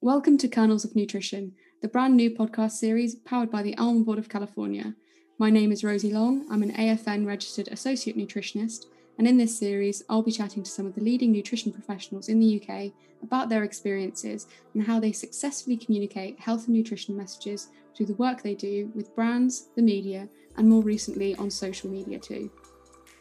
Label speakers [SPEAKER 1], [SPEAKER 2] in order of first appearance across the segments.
[SPEAKER 1] Welcome to Kernels of Nutrition, the brand new podcast series powered by the Almond Board of California. My name is Rosie Long. I'm an AFN registered associate nutritionist, and in this series, I'll be chatting to some of the leading nutrition professionals in the UK about their experiences and how they successfully communicate health and nutrition messages through the work they do with brands, the media, and more recently on social media too.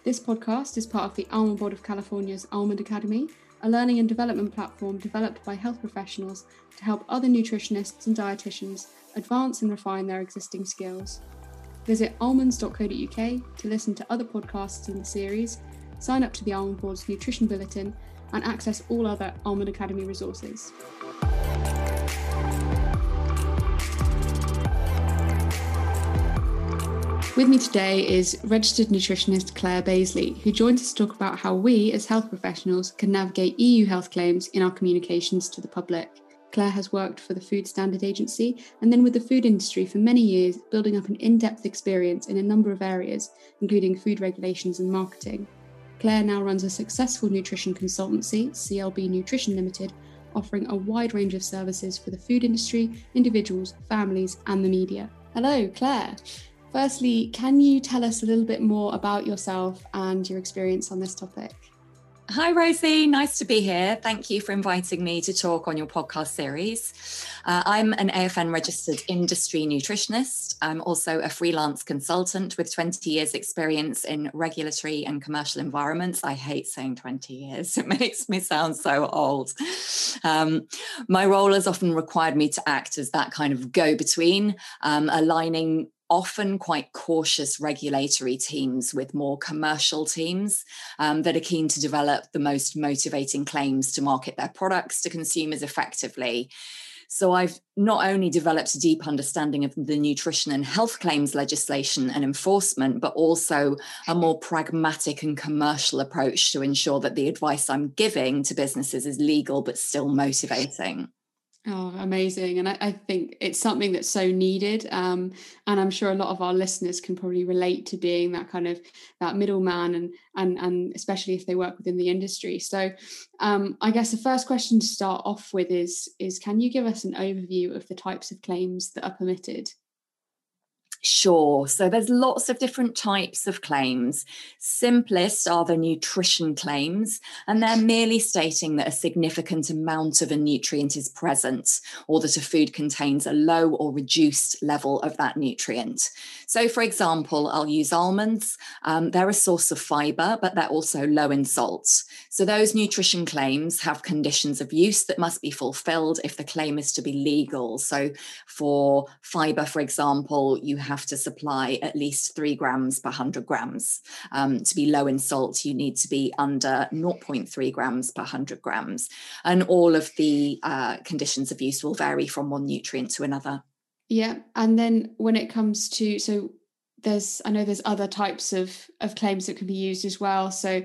[SPEAKER 1] This podcast is part of the Almond Board of California's Almond Academy, a learning and development platform developed by health professionals to help other nutritionists and dietitians advance and refine their existing skills. Visit almonds.co.uk to listen to other podcasts in the series, sign up to the Almond Board's nutrition bulletin, and access all other Almond Academy resources. With me today is registered nutritionist Claire Baisley, who joins us to talk about how we, as health professionals, can navigate EU health claims in our communications to the public. Claire has worked for the Food Standard Agency and then with the food industry for many years, building up an in depth experience in a number of areas, including food regulations and marketing. Claire now runs a successful nutrition consultancy, CLB Nutrition Limited, offering a wide range of services for the food industry, individuals, families, and the media. Hello, Claire. Firstly, can you tell us a little bit more about yourself and your experience on this topic?
[SPEAKER 2] Hi, Rosie. Nice to be here. Thank you for inviting me to talk on your podcast series. Uh, I'm an AFN registered industry nutritionist. I'm also a freelance consultant with 20 years' experience in regulatory and commercial environments. I hate saying 20 years, it makes me sound so old. Um, my role has often required me to act as that kind of go between, um, aligning often quite cautious regulatory teams with more commercial teams um, that are keen to develop the most motivating claims to market their products to consumers effectively. So I've not only developed a deep understanding of the nutrition and health claims legislation and enforcement, but also a more pragmatic and commercial approach to ensure that the advice I'm giving to businesses is legal but still motivating.
[SPEAKER 1] Oh, amazing. And I, I, think it's something that's so needed. Um, and I'm sure a lot of our listeners can probably relate to being that kind of that middleman and and and especially if they work within the industry. So um, I guess the first question to start off with is is can you give us an overview of the types of claims that are permitted?
[SPEAKER 2] Sure. So there's lots of different types of claims. Simplest are the nutrition claims, and they're merely stating that a significant amount of a nutrient is present or that a food contains a low or reduced level of that nutrient. So, for example, I'll use almonds. Um, they're a source of fiber, but they're also low in salt. So, those nutrition claims have conditions of use that must be fulfilled if the claim is to be legal. So, for fiber, for example, you have to supply at least three grams per 100 grams. Um, to be low in salt, you need to be under 0.3 grams per 100 grams. And all of the uh, conditions of use will vary from one nutrient to another.
[SPEAKER 1] Yeah. And then when it comes to, so there's i know there's other types of of claims that can be used as well so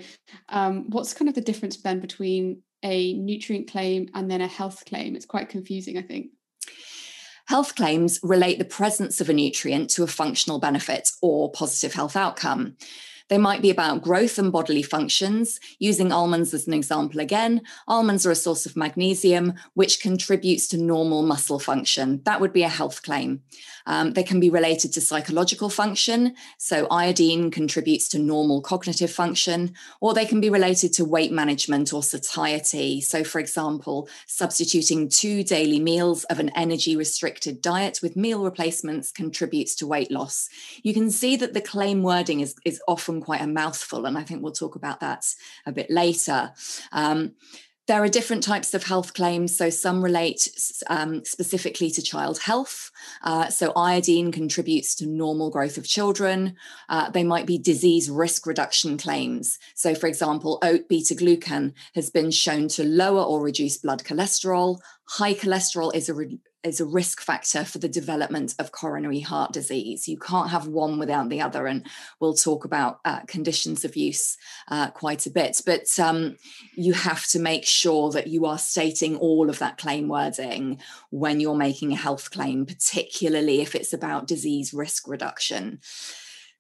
[SPEAKER 1] um, what's kind of the difference then between a nutrient claim and then a health claim it's quite confusing i think
[SPEAKER 2] Health claims relate the presence of a nutrient to a functional benefit or positive health outcome. They might be about growth and bodily functions. Using almonds as an example again, almonds are a source of magnesium, which contributes to normal muscle function. That would be a health claim. Um, they can be related to psychological function. So, iodine contributes to normal cognitive function, or they can be related to weight management or satiety. So, for example, substituting two daily meals of an energy restricted diet with meal replacements contributes to weight loss. You can see that the claim wording is, is often quite a mouthful, and I think we'll talk about that a bit later. Um, there are different types of health claims. So some relate um, specifically to child health. Uh, so iodine contributes to normal growth of children. Uh, they might be disease risk reduction claims. So, for example, oat beta glucan has been shown to lower or reduce blood cholesterol. High cholesterol is a re- is a risk factor for the development of coronary heart disease. You can't have one without the other, and we'll talk about uh, conditions of use uh, quite a bit. But um, you have to make sure that you are stating all of that claim wording when you're making a health claim, particularly if it's about disease risk reduction.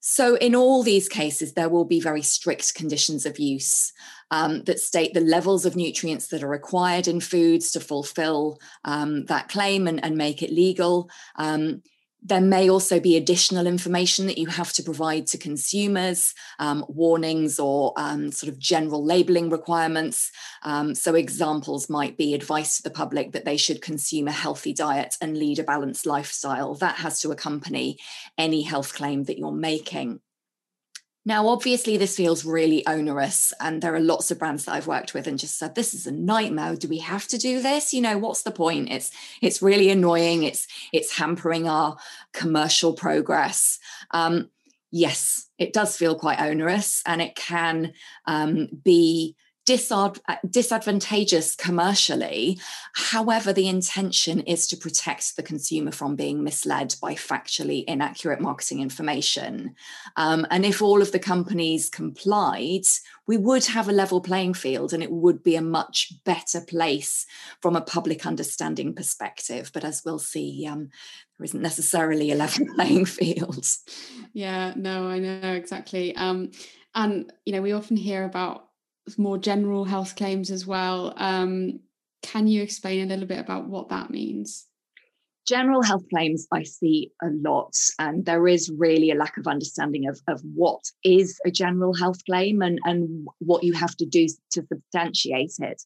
[SPEAKER 2] So, in all these cases, there will be very strict conditions of use. Um, that state the levels of nutrients that are required in foods to fulfill um, that claim and, and, make it legal. Um, there may also be additional information that you have to provide to consumers, um, warnings or um, sort of general labeling requirements. Um, so, examples might be advice to the public that they should consume a healthy diet and lead a balanced lifestyle. That has to accompany any health claim that you're making. Now, obviously, this feels really onerous, and there are lots of brands that I've worked with and just said, "This is a nightmare. Do we have to do this? You know, what's the point? It's it's really annoying. It's it's hampering our commercial progress." Um, yes, it does feel quite onerous, and it can um, be disad- disadvantageous commercially. However, the intention is to protect the consumer from being misled by factually inaccurate marketing information. Um, and if all of the companies complied, we would have a level playing field and it would be a much better place from a public understanding perspective. But as we'll see, um, there isn't necessarily a level playing field.
[SPEAKER 1] Yeah, no, I know exactly. Um, and you know, we often hear about more general health claims as well. Um, can you explain a little bit about what that means?
[SPEAKER 2] General health claims I see a lot, and there is really a lack of understanding of, of what is a general health claim and, and what you have to do to substantiate it.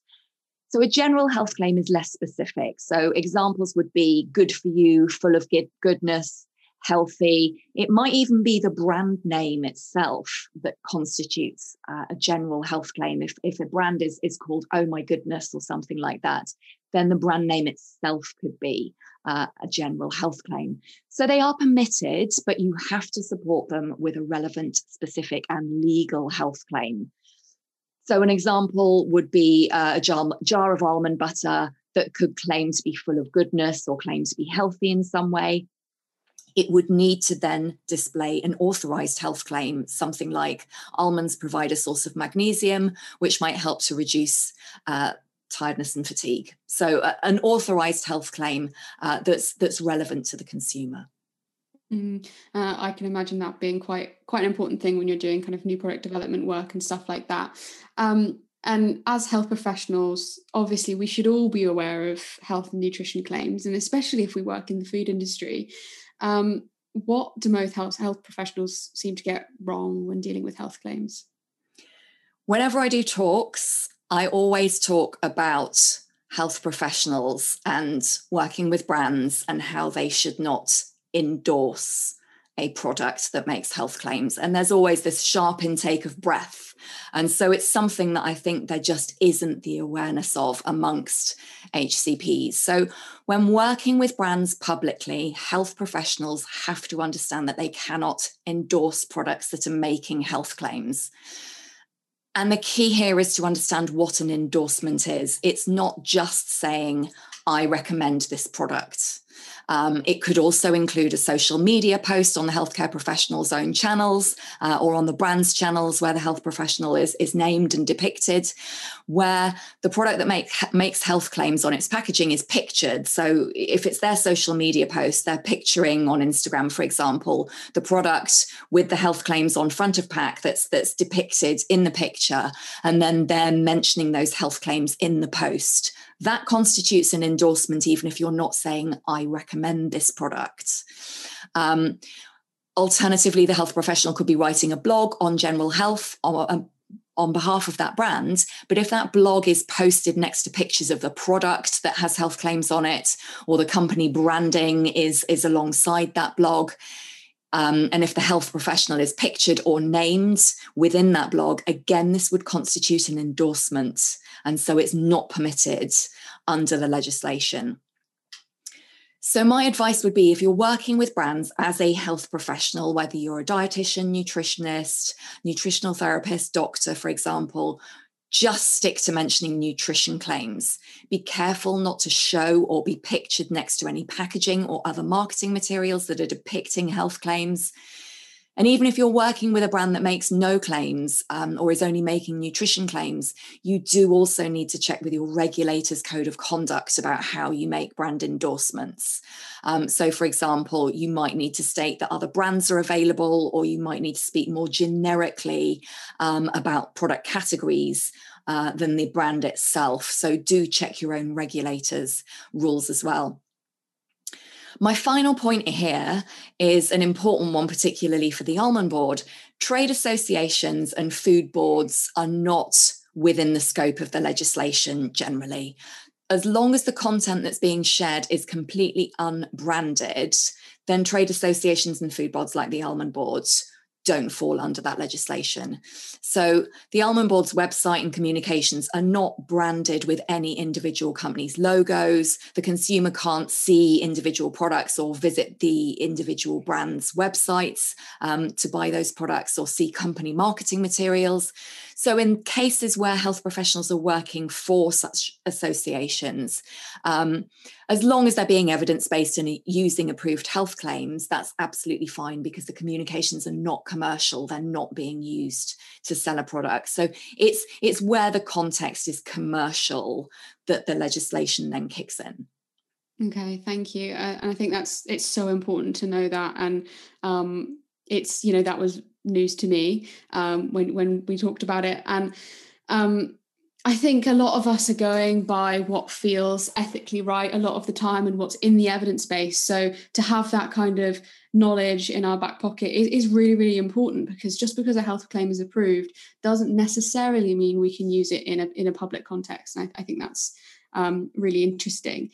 [SPEAKER 2] So, a general health claim is less specific. So, examples would be good for you, full of good, goodness, healthy. It might even be the brand name itself that constitutes uh, a general health claim. If, if a brand is, is called Oh My Goodness or something like that, then the brand name itself could be uh, a general health claim. So they are permitted, but you have to support them with a relevant, specific, and legal health claim. So, an example would be uh, a jar, jar of almond butter that could claim to be full of goodness or claim to be healthy in some way it would need to then display an authorized health claim, something like almonds provide a source of magnesium, which might help to reduce uh, tiredness and fatigue. So, uh, an authorized health claim uh, that's that's relevant to the consumer.
[SPEAKER 1] Mm, I can imagine that being quite quite an important thing when you're doing kind of new product development work and stuff like that. Um, and as health professionals, obviously, we should all be aware of health and nutrition claims, and especially if we work in the food industry. Um, what do most health, health professionals seem to get wrong when dealing with health claims?
[SPEAKER 2] Whenever I do talks, I always talk about health professionals and working with brands and how they should not endorse a product that makes health claims. And there's always this sharp intake of breath. And so it's something that I think there just isn't the awareness of amongst HCPs. So when working with brands publicly, health professionals have to understand that they cannot endorse products that are making health claims. And the key here is to understand what an endorsement is. It's not just saying, I recommend this product. Um, it could also include a social media post on the healthcare professional's own channels uh, or on the brand's channels where the health professional is, is named and depicted, where the product that make, makes health claims on its packaging is pictured. So if it's their social media post, they're picturing on Instagram, for example, the product with the health claims on front of pack that's that's depicted in the picture, and then they're mentioning those health claims in the post that constitutes an endorsement, even if you're not saying, I recommend this product. Um, alternatively, the health professional could be writing a blog on general health on, um, on behalf of that brand. But if that blog is posted next to pictures of the product that has health claims on it, or the company branding is, is alongside that blog, um, and if the health professional is pictured or named within that blog, again, this would constitute an endorsement. And so it's not permitted under the legislation. So, my advice would be if you're working with brands as a health professional, whether you're a dietitian, nutritionist, nutritional therapist, doctor, for example, just stick to mentioning nutrition claims. Be careful not to show or be pictured next to any packaging or other marketing materials that are depicting health claims. And even if you're working with a brand that makes no claims um, or is only making nutrition claims, you do also need to check with your regulator's code of conduct about how you make brand endorsements. Um, so, for example, you might need to state that other brands are available, or you might need to speak more generically um, about product categories uh, than the brand itself. So do check your own regulators' rules as well. My final point here is an important one, particularly for the almond board. Trade associations and food boards are not within the scope of the legislation generally. As long as the content that's being shared is completely unbranded, then trade associations and food boards like the almond boards don't fall under that legislation. So the Almond Board's website and communications are not branded with any individual company's logos. The consumer can't see individual products or visit the individual brand's websites um, to buy those products or see company marketing materials. So, in cases where health professionals are working for such associations, um, as long as they're being evidence based and using approved health claims, that's absolutely fine because the communications are not commercial; they're not being used to sell a product. So, it's it's where the context is commercial that the legislation then kicks in.
[SPEAKER 1] Okay, thank you. Uh, and I think that's it's so important to know that, and um, it's you know that was news to me um, when when we talked about it, and um, I think a lot of us are going by what feels ethically right a lot of the time and what's in the evidence base. So to have that kind of knowledge in our back pocket is, is really really important because just because a health claim is approved doesn't necessarily mean we can use it in a in a public context. And I, I think that's um, really interesting.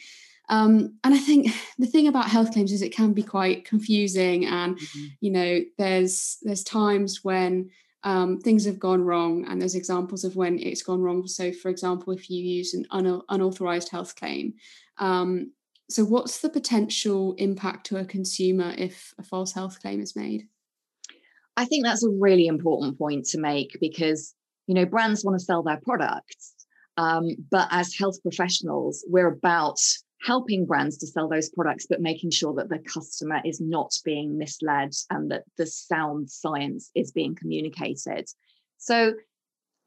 [SPEAKER 1] Um, and I think the thing about health claims is it can be quite confusing, and mm-hmm. you know, there's there's times when um, things have gone wrong, and there's examples of when it's gone wrong. So, for example, if you use an un- unauthorized health claim, um, so what's the potential impact to a consumer if a false health claim is made?
[SPEAKER 2] I think that's a really important point to make because you know brands want to sell their products, um, but as health professionals, we're about helping brands to sell those products, but making sure that the customer is not being misled and that the sound science is being communicated. So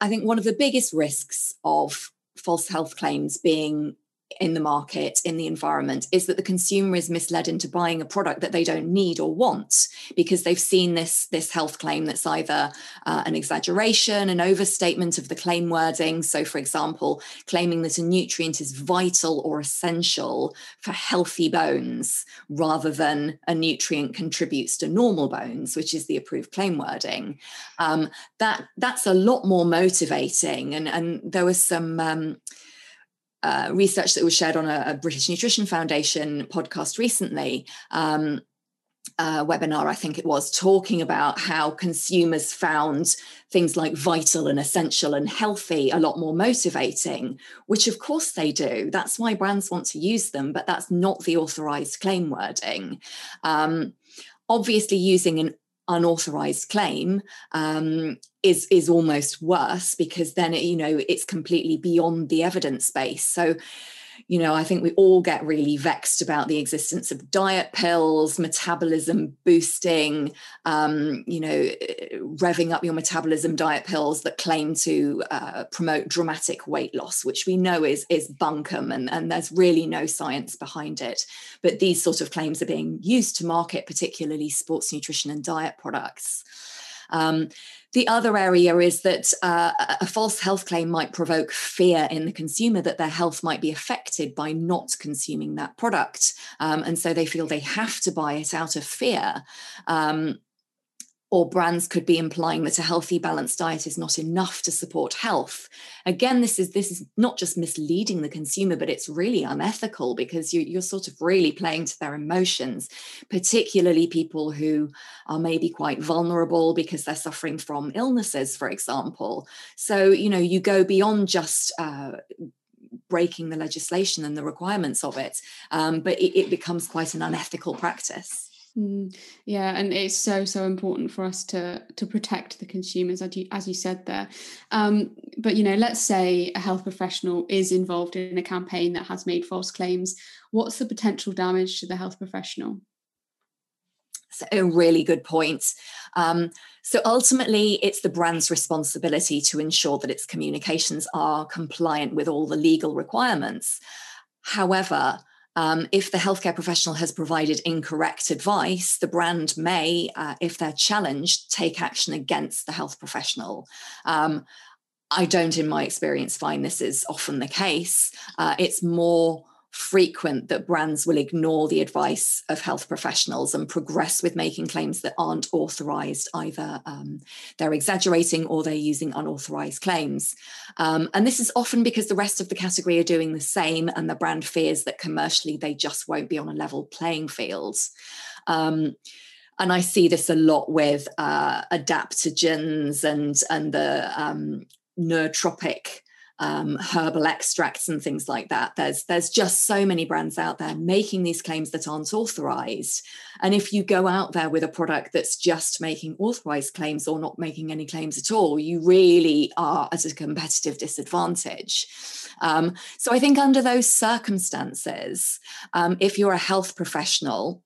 [SPEAKER 2] I think one of the biggest risks of false health claims being in the market, in the environment, is that the consumer is misled into buying a product that they don't need or want because they've seen this, this health claim that's either uh, an exaggeration, an overstatement of the claim wording. So, for example, claiming that a nutrient is vital or essential for healthy bones rather than a nutrient contributes to normal bones, which is the approved claim wording. Um, that, that's a lot more motivating. And, and there was some. Um, uh, research that was shared on a, a, British Nutrition Foundation podcast recently, um, uh, webinar, I think it was, talking about how consumers found things like vital and essential and healthy a lot more motivating, which of course they do. That's why brands want to use them, but that's not the authorized claim wording. Um, obviously, using an unauthorized claim um, is is almost worse because then it, you know it's completely beyond the evidence base. So you know, I think we all get really vexed about the existence of diet pills, metabolism boosting, um, you know, revving up your metabolism diet pills that claim to uh, promote dramatic weight loss, which we know is is bunkum and, and there's really no science behind it. But these sort of claims are being used to market particularly sports nutrition and diet products. Um, the other area is that uh, a false health claim might provoke fear in the consumer that their health might be affected by not consuming that product. Um, and so they feel they have to buy it out of fear. Um, or brands could be implying that a healthy balanced diet is not enough to support health. Again this is this is not just misleading the consumer but it's really unethical because you, you're sort of really playing to their emotions particularly people who are maybe quite vulnerable because they're suffering from illnesses for example. So you know you go beyond just uh, breaking the legislation and the requirements of it um, but it, it becomes quite an unethical practice
[SPEAKER 1] Mm, yeah, and it's so so important for us to to protect the consumers, as you as you said there. Um, but you know, let's say a health professional is involved in a campaign that has made false claims. What's the potential damage to the health professional?
[SPEAKER 2] So a really good point. Um, so ultimately, it's the brand's responsibility to ensure that its communications are compliant with all the legal requirements. However, um, if the healthcare professional has provided incorrect advice, the brand may, uh, if they're challenged, take action against the health professional. Um, I don't, in my experience, find this is often the case. Uh, it's more frequent that brands will ignore the advice of health professionals and progress with making claims that aren't authorized. Either um, they're exaggerating or they're using unauthorized claims. Um, and this is often because the rest of the category are doing the same, and the brand fears that commercially they just won't be on a level playing field. Um, and I see this a lot with uh, adaptogens and and the um, nootropic um, herbal extracts and things like that. There's there's just so many brands out there making these claims that aren't authorized. And if you go out there with a product that's just making authorized claims or not making any claims at all, you really are at a competitive disadvantage. Um, so I think under those circumstances, um, if you're a health professional,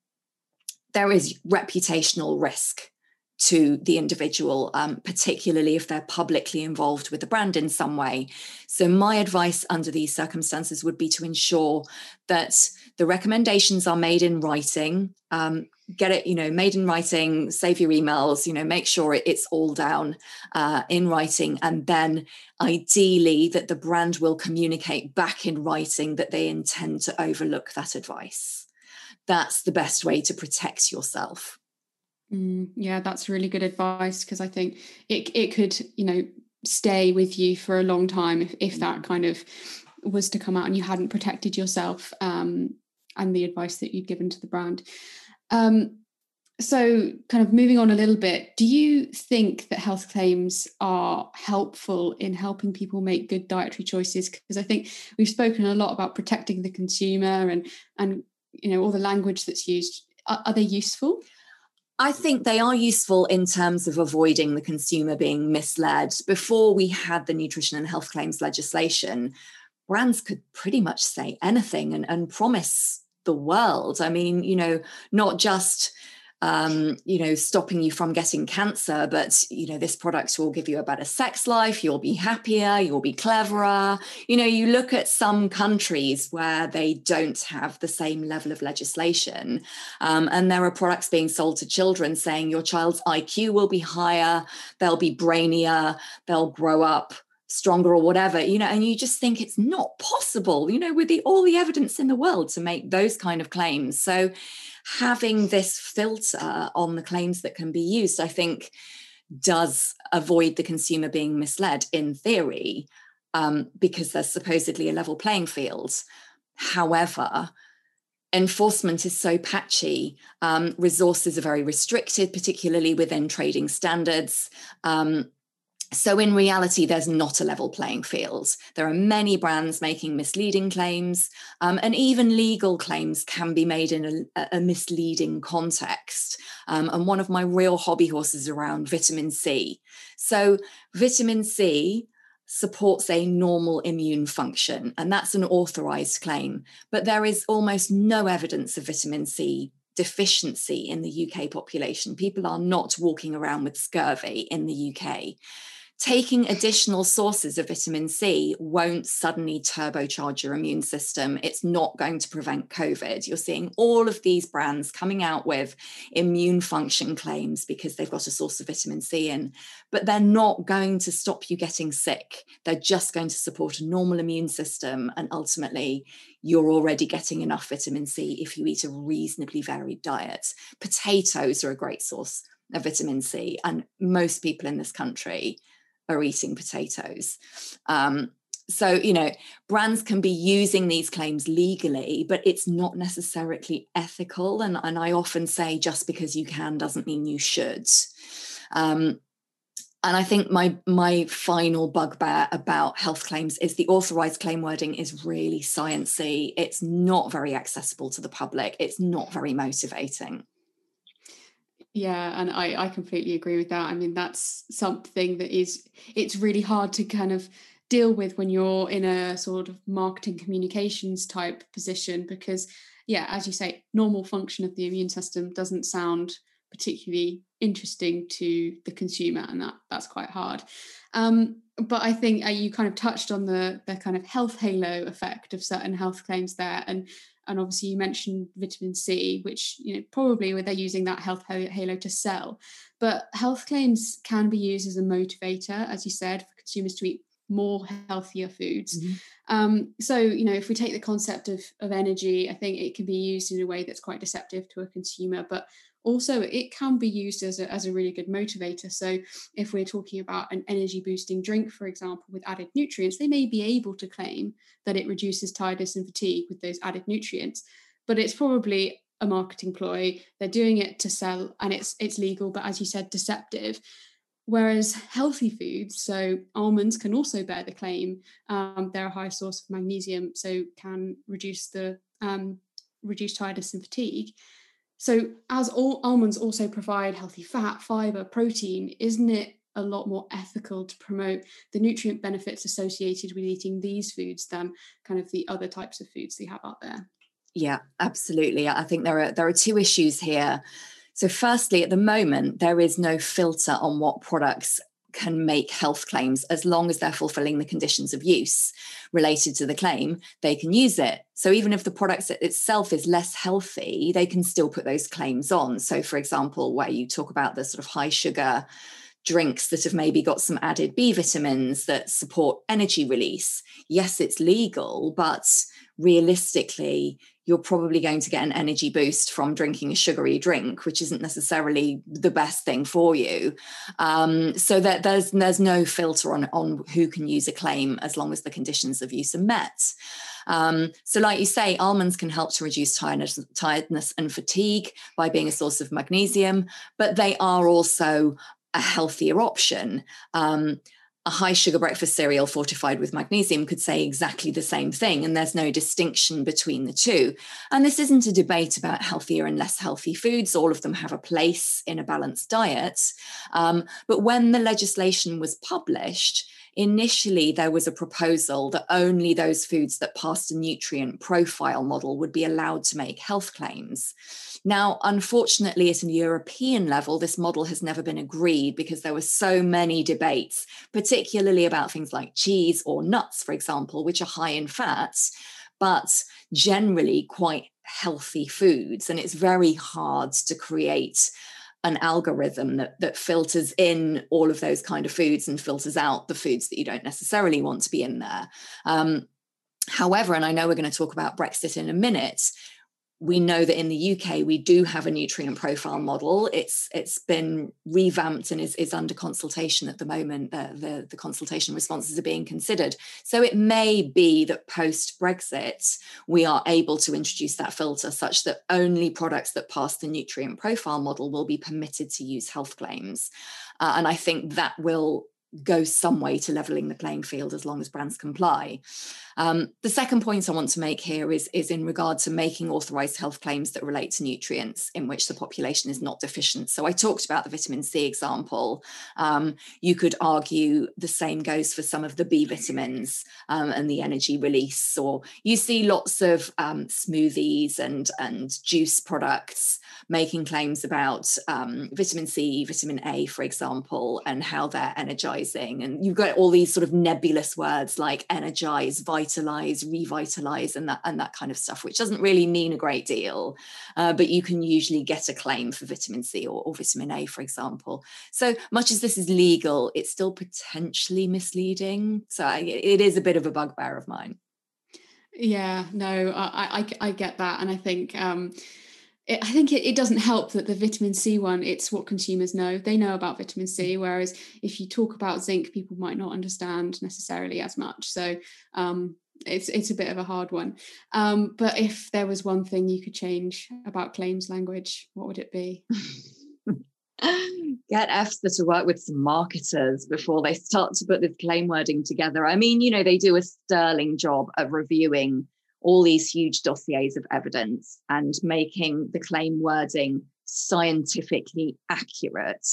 [SPEAKER 2] there is reputational risk to the individual, um, particularly if they're publicly involved with the brand in some way. So, my advice under these circumstances would be to ensure that the recommendations are made in writing. Um, get it, you know, made in writing, save your emails, you know, make sure it's all down uh, in writing. And then ideally, that the brand will communicate back in writing that they intend to overlook that advice. That's the best way to protect yourself.
[SPEAKER 1] Mm, yeah, that's really good advice because I think it it could, you know, stay with you for a long time if, if that kind of was to come out and you hadn't protected yourself um, and the advice that you'd given to the brand. Um, so, kind of moving on a little bit, do you think that health claims are helpful in helping people make good dietary choices? Because I think we've spoken a lot about protecting the consumer and and you know all the language that's used. Are, are they useful?
[SPEAKER 2] I think they are useful in terms of avoiding the consumer being misled. Before we had the nutrition and health claims legislation, brands could pretty much say anything and, and promise the world. I mean, you know, not just um, you know, stopping you from getting cancer, but you know, this product will give you a better sex life, you'll be happier, you'll be cleverer. You know, you look at some countries where they don't have the same level of legislation, um, and there are products being sold to children saying your child's IQ will be higher, they'll be brainier, they'll grow up stronger or whatever you know and you just think it's not possible you know with the all the evidence in the world to make those kind of claims so having this filter on the claims that can be used, I think, does avoid the consumer being misled in theory, um, because there's supposedly a level playing field. However, enforcement is so patchy. Um, resources are very restricted, particularly within trading standards. Um, so, in reality, there's not a level playing field. There are many brands making misleading claims, um, and even legal claims can be made in a, a misleading context. Um, and one of my real hobby horses around vitamin C. So, vitamin C supports a normal immune function, and that's an authorized claim. But there is almost no evidence of vitamin C deficiency in the UK population. People are not walking around with scurvy in the UK taking additional sources of vitamin C won't suddenly turbocharge your immune system. It's not going to prevent COVID. You're seeing all of these brands coming out with immune function claims because they've got a source of vitamin C in, but they're not going to stop you getting sick. They're just going to support a normal immune system. And ultimately, you're already getting enough vitamin C if you eat a reasonably varied diet. Potatoes are a great source of vitamin C, and most people in this country are eating potatoes. Um, so, you know, brands can be using these claims legally, but it's not necessarily ethical. And, and I often say just because you can doesn't mean you should. Um, and I think my my final bugbear about health claims is the authorized claim wording is really sciency. It's not very accessible to the public. It's not very motivating.
[SPEAKER 1] Yeah, and I, I completely agree with that. I mean, that's something that is, it's really hard to kind of deal with when you're in a sort of marketing communications type position because, yeah, as you say, normal function of the immune system doesn't sound particularly interesting to the consumer, and that that's quite hard. Um, but I think uh, you kind of touched on the the kind of health halo effect of certain health claims there, and and obviously you mentioned vitamin C, which you know probably they're using that health halo to sell. But health claims can be used as a motivator, as you said, for consumers to eat more healthier foods. Mm-hmm. Um, so, you know, if we take the concept of, of energy, I think it can be used in a way that's quite deceptive to a consumer, but also it can be used as a, as a really good motivator. So, if we're talking about an energy boosting drink, for example, with added nutrients, they may be able to claim that it reduces tiredness and fatigue with those added nutrients, but it's probably a marketing ploy. They're doing it to sell and it's it's legal, but as you said, deceptive. Whereas healthy foods, so almonds can also bear the claim. Um, they're a high source of magnesium, so can reduce the um, reduce tiredness and fatigue. So as all almonds also provide healthy fat, fiber, protein, isn't it a lot more ethical to promote the nutrient benefits associated with eating these foods than kind of the other types of foods they have out there?
[SPEAKER 2] Yeah, absolutely. I think there are there are two issues here. So firstly, at the moment, there is no filter on what products can make health claims as long as they're fulfilling the conditions of use related to the claim they can use it. So even if the product itself is less healthy they can still put those claims on. So for example where you talk about the sort of high sugar drinks that have maybe got some added b vitamins that support energy release. Yes it's legal but realistically you're probably going to get an energy boost from drinking a sugary drink, which isn't necessarily the best thing for you. Um, so that there's there's no filter on on who can use a claim as long as the conditions of use are met. Um, so, like you say, almonds can help to reduce tiredness, tiredness and fatigue by being a source of magnesium, but they are also a healthier option. Um, a high sugar breakfast cereal fortified with magnesium could say exactly the same thing, and there's no distinction between the two. And this isn't a debate about healthier and less healthy foods, all of them have a place in a balanced diet. Um, but when the legislation was published, initially there was a proposal that only those foods that passed a nutrient profile model would be allowed to make health claims. Now, unfortunately, at a European level, this model has never been agreed because there were so many debates, particularly about things like cheese or nuts, for example, which are high in fat, but generally quite healthy foods. And it's very hard to create an algorithm that, that filters in all of those kind of foods and filters out the foods that you don't necessarily want to be in there. Um, however, and I know we're going to talk about Brexit in a minute, we know that in the UK we do have a nutrient profile model. It's it's been revamped and is, is under consultation at the moment. The, the, the consultation responses are being considered. So it may be that post Brexit we are able to introduce that filter such that only products that pass the nutrient profile model will be permitted to use health claims. Uh, and I think that will go some way to leveling the playing field as long as brands comply. Um, the second point I want to make here is, is in regard to making authorised health claims that relate to nutrients in which the population is not deficient. So I talked about the vitamin C example. Um, you could argue the same goes for some of the B vitamins um, and the energy release, or you see lots of um, smoothies and, and juice products making claims about um, vitamin C, vitamin A, for example, and how they're energizing. And you've got all these sort of nebulous words like energize, vitalize, vitalize, revitalize, and that and that kind of stuff, which doesn't really mean a great deal. Uh, but you can usually get a claim for vitamin C or, or vitamin A, for example. So much as this is legal, it's still potentially misleading. So I, it is a bit of a bugbear of mine.
[SPEAKER 1] Yeah, no, I, I, I get that, and I think. Um, I think it, it, doesn't help that the vitamin C one, it's what consumers know. They know about vitamin C, whereas if you talk about zinc, people might not understand necessarily as much. So um, it's it's a bit of a hard one. Um, but if there was one thing you could change about claims language, what would it be?
[SPEAKER 2] Get EFSA to work with some marketers before they start to put this claim wording together. I mean, you know, they do a sterling job of reviewing all these huge dossiers of evidence and making the claim wording scientifically accurate.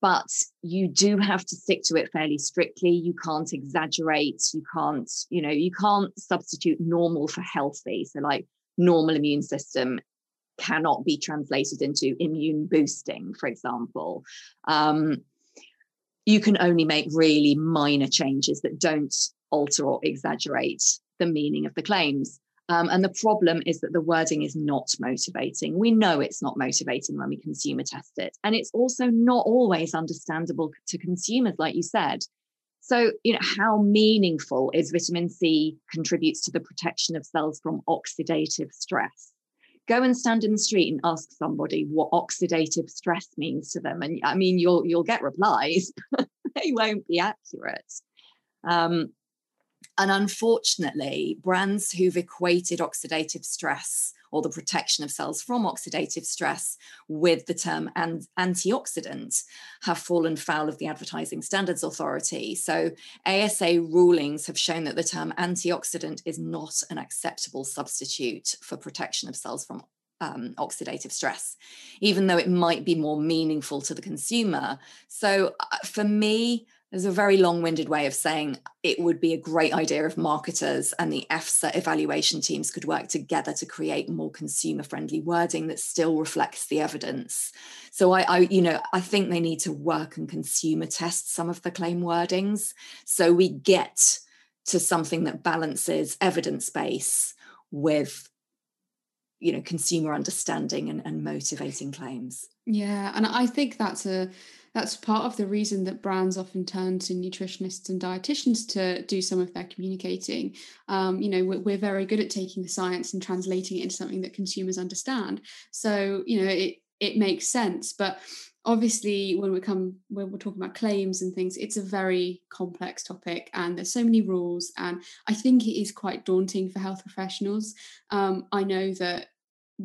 [SPEAKER 2] But you do have to stick to it fairly strictly. You can't exaggerate. You can't, you know, you can't substitute normal for healthy. So, like normal immune system cannot be translated into immune boosting, for example. Um, you can only make really minor changes that don't alter or exaggerate the meaning of the claims. Um, and the problem is that the wording is not motivating. We know it's not motivating when we consumer test it. And it's also not always understandable to consumers, like you said. So, you know, how meaningful is vitamin C contributes to the protection of cells from oxidative stress? Go and stand in the street and ask somebody what oxidative stress means to them. And I mean, you'll you'll get replies, but they won't be accurate. Um, and unfortunately, brands who've equated oxidative stress or the protection of cells from oxidative stress with the term an- antioxidant have fallen foul of the Advertising Standards Authority. So, ASA rulings have shown that the term antioxidant is not an acceptable substitute for protection of cells from um, oxidative stress, even though it might be more meaningful to the consumer. So, uh, for me, there's a very long winded way of saying it would be a great idea if marketers and the EFSA evaluation teams could work together to create more consumer friendly wording that still reflects the evidence. So I, I, you know, I think they need to work and consumer test some of the claim wordings so we get to something that balances evidence base with you know consumer understanding and, and motivating claims
[SPEAKER 1] yeah and i think that's a that's part of the reason that brands often turn to nutritionists and dietitians to do some of their communicating. Um, you know, we're, we're, very good at taking the science and translating it into something that consumers understand. So, you know, it it makes sense. But obviously, when we come when we're talking about claims and things, it's a very complex topic, and there's so many rules, and I think it is quite daunting for health professionals. Um, I know that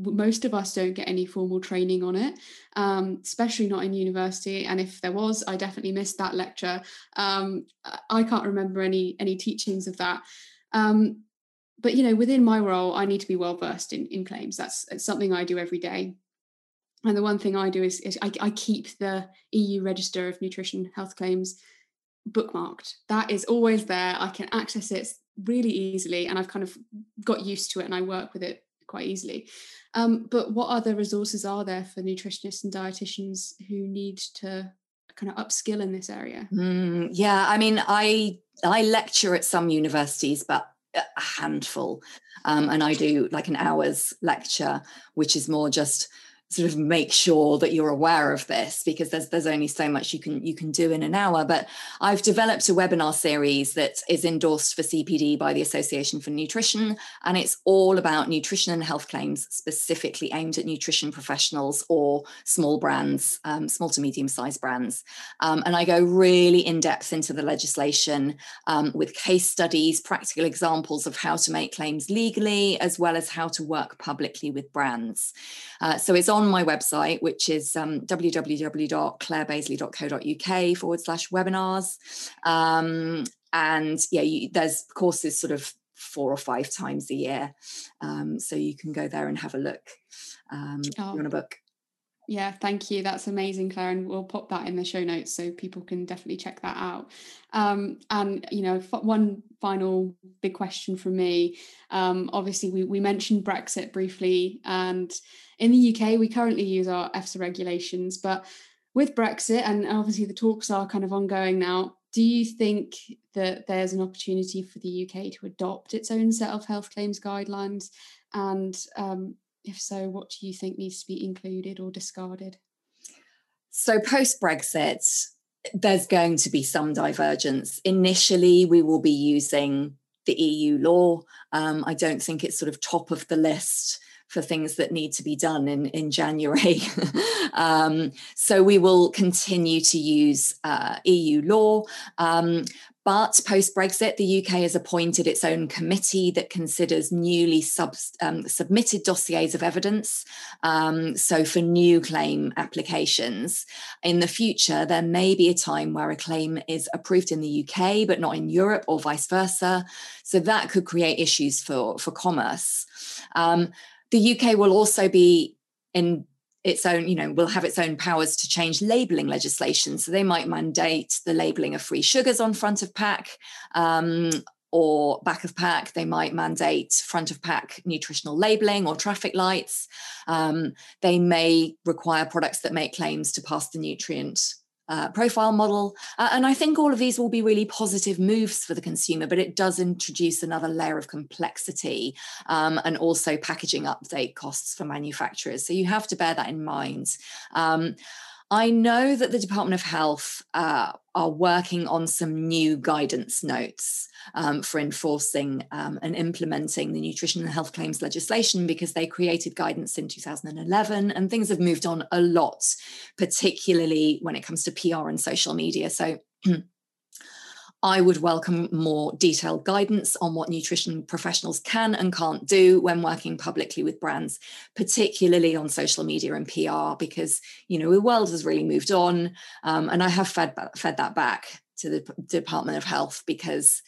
[SPEAKER 1] most of us don't get any formal training on it, um, especially not in university. And if there was, I definitely missed that lecture. Um, I can't remember any any teachings of that. Um, but you know, within my role, I need to be well versed in, in claims. That's something I do every day. And the one thing I do is, is I, I keep the EU Register of Nutrition Health Claims bookmarked. That is always there. I can access it really easily, and I've kind of got used to it, and I work with it quite easily. Um, but what other resources are there for nutritionists and dietitians who need to kind of upskill in this area?
[SPEAKER 2] Mm, yeah, I mean, I I lecture at some universities, but a handful, um, and I do like an hour's lecture, which is more just sort of make sure that you're aware of this because there's there's only so much you can you can do in an hour. But I've developed a webinar series that is endorsed for CPD by the Association for Nutrition and it's all about nutrition and health claims specifically aimed at nutrition professionals or small brands um, small to medium sized brands. Um, and I go really in depth into the legislation um, with case studies practical examples of how to make claims legally as well as how to work publicly with brands. Uh, so it's on my website, which is um, www.clairebaisley.co.uk forward slash webinars. Um, and yeah, you, there's courses sort of four or five times a year. Um, so you can go there and have a look um, oh. you want a book.
[SPEAKER 1] Yeah, thank you. That's amazing, Claire. And we'll pop that in the show notes so people can definitely check that out. Um, and, you know, one final big question from me. Um, obviously, we, we mentioned Brexit briefly. And in the UK, we currently use our EFSA regulations. But with Brexit, and obviously the talks are kind of ongoing now, do you think that there's an opportunity for the UK to adopt its own set of health claims guidelines? And um, if so, what do you think needs to be included or discarded?
[SPEAKER 2] So, post Brexit, there's going to be some divergence. Initially, we will be using the EU law. Um, I don't think it's sort of top of the list for things that need to be done in, in January. um, so we will continue to use uh, EU law. Um, but post Brexit, the UK has appointed its own committee that considers newly sub, um, submitted dossiers of evidence. Um, so, for new claim applications, in the future, there may be a time where a claim is approved in the UK, but not in Europe, or vice versa. So, that could create issues for, for commerce. Um, the UK will also be in its own, you know, will have its own powers to change labeling legislation. So they might mandate the labeling of free sugars on front of pack um, or back of pack. They might mandate front of pack nutritional labeling or traffic lights. Um, they may require products that make claims to pass the nutrient uh, profile model. Uh, and I think all of these will be really positive moves for the consumer, but it does introduce another layer of complexity um, and also packaging update costs for manufacturers. So you have to bear that in mind. Um, I know that the Department of Health uh, are working on some new guidance notes um, for enforcing um, and implementing the nutrition and health claims legislation because they created guidance in 2011 and things have moved on a lot, particularly when it comes to PR and social media. So I would welcome more detailed guidance on what nutrition professionals can and can't do when working publicly with brands, particularly on social media and PR, because you know the world has really moved on, um, and I have fed fed that back to the Department of Health because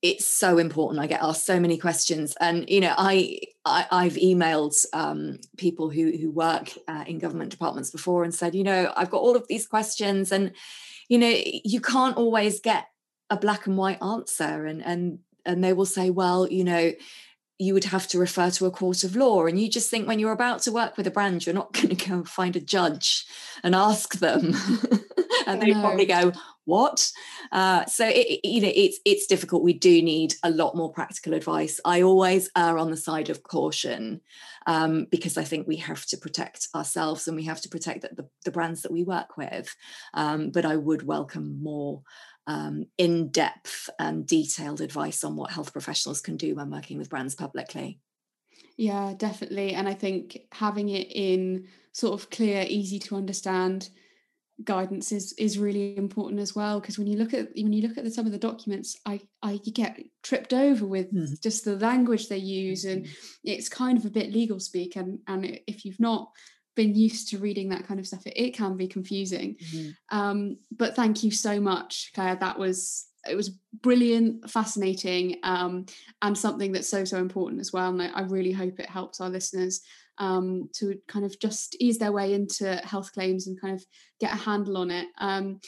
[SPEAKER 2] it's so important. I get asked so many questions, and you know, I, I have emailed um, people who who work uh, in government departments before and said, you know, I've got all of these questions, and you know, you can't always get a black and white answer and and and they will say well you know you would have to refer to a court of law. And you just think when you're about to work with a brand you're not going to go and find a judge and ask them. And they probably go what? Uh, so it, you know it's it's difficult. We do need a lot more practical advice. I always err on the side of caution um, because i think we have to protect ourselves and we have to protect the, the, the brands that we work with. Um, but i would welcome more um, in depth and detailed advice on what health professionals can do when working with brands publicly.
[SPEAKER 1] Yeah, definitely. And I think having it in sort of clear, easy to understand guidance is is really important as well because when you look at when you look at the, some of the documents i i you get tripped over with mm. just the language they use and mm-hmm. it's kind of a bit legal speak and and if you've not been used to reading that kind of stuff, it, it can be confusing. Mm-hmm. Um, but thank you so much, Claire. That was it was brilliant, fascinating, um, and something that's so so important as well. And I, I really hope it helps our listeners um, to kind of just ease their way into health claims and kind of get a handle on it. Um,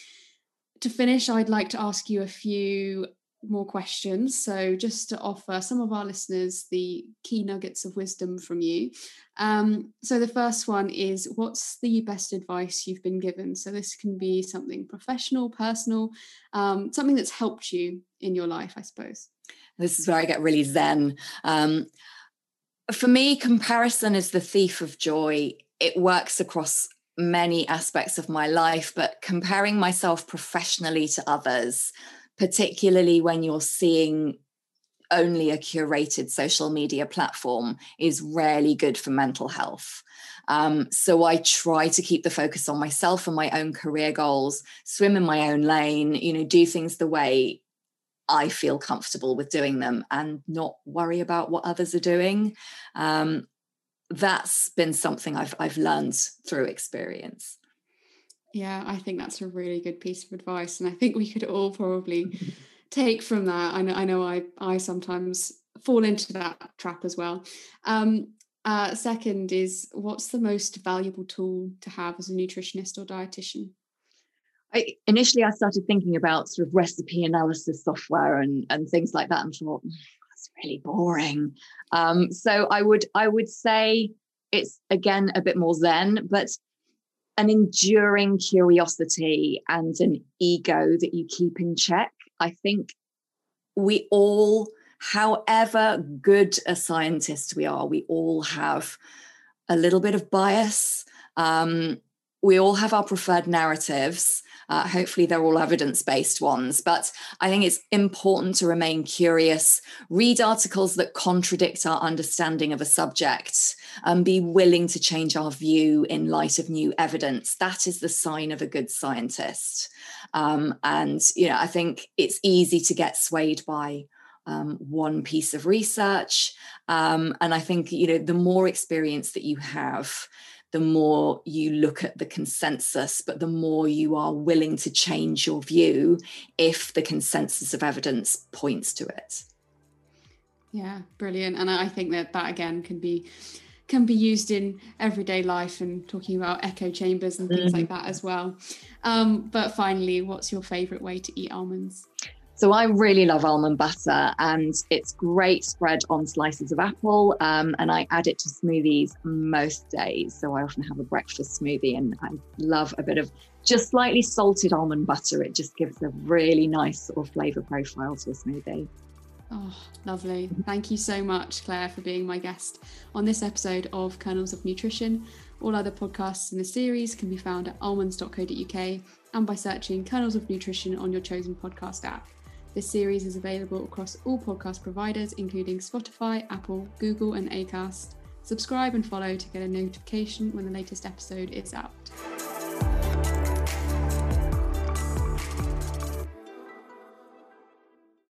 [SPEAKER 1] to finish, I'd like to ask you a few more questions. So, just to offer some of our listeners the key nuggets of wisdom from you. Um, so, the first one is what's the best advice you've been given? So, this can be something professional, personal, um, something that's helped you in your life, I suppose.
[SPEAKER 2] This is where I get really zen. Um, for me, comparison is the thief of joy. It works across many aspects of my life, but comparing myself professionally to others particularly when you're seeing only a curated social media platform is rarely good for mental health. Um, so I try to keep the focus on myself and my own career goals, swim in my own lane, you know, do things the way I feel comfortable with doing them and not worry about what others are doing. Um, that's been something I've I've learned through experience.
[SPEAKER 1] Yeah, I think that's a really good piece of advice. And I think we could all probably take from that. I know I know I I sometimes fall into that trap as well. Um, uh, second is what's the most valuable tool to have as a nutritionist or dietitian?
[SPEAKER 2] I, initially, I started thinking about sort of recipe analysis software and, and things like that, and thought mm, that's really boring. Um, so I would I would say it's again a bit more zen, but an enduring curiosity and an ego that you keep in check. I think we all, however good a scientist we are, we all have a little bit of bias. Um, we all have our preferred narratives. Uh, hopefully, they're all evidence based ones. But I think it's important to remain curious, read articles that contradict our understanding of a subject, and be willing to change our view in light of new evidence. That is the sign of a good scientist. Um, and, you know, I think it's easy to get swayed by. Um, one piece of research. Um, and I think, you know, the more experience that you have, the more you look at the consensus, but the more you are willing to change your view if the consensus of evidence points to it.
[SPEAKER 1] Yeah, brilliant. And I think that that again can be can be used in everyday life and talking about echo chambers and things mm. like that as well. Um, but finally, what's your favorite way to eat almonds?
[SPEAKER 2] So I really love almond butter and it's great spread on slices of apple. Um, and I add it to smoothies most days. So I often have a breakfast smoothie and I love a bit of just slightly salted almond butter. It just gives a really nice sort of flavor profile to a smoothie.
[SPEAKER 1] Oh, lovely. Thank you so much, Claire, for being my guest on this episode of Kernels of Nutrition. All other podcasts in the series can be found at almonds.co.uk and by searching Kernels of Nutrition on your chosen podcast app. This series is available across all podcast providers, including Spotify, Apple, Google, and Acast. Subscribe and follow to get a notification when the latest episode is out.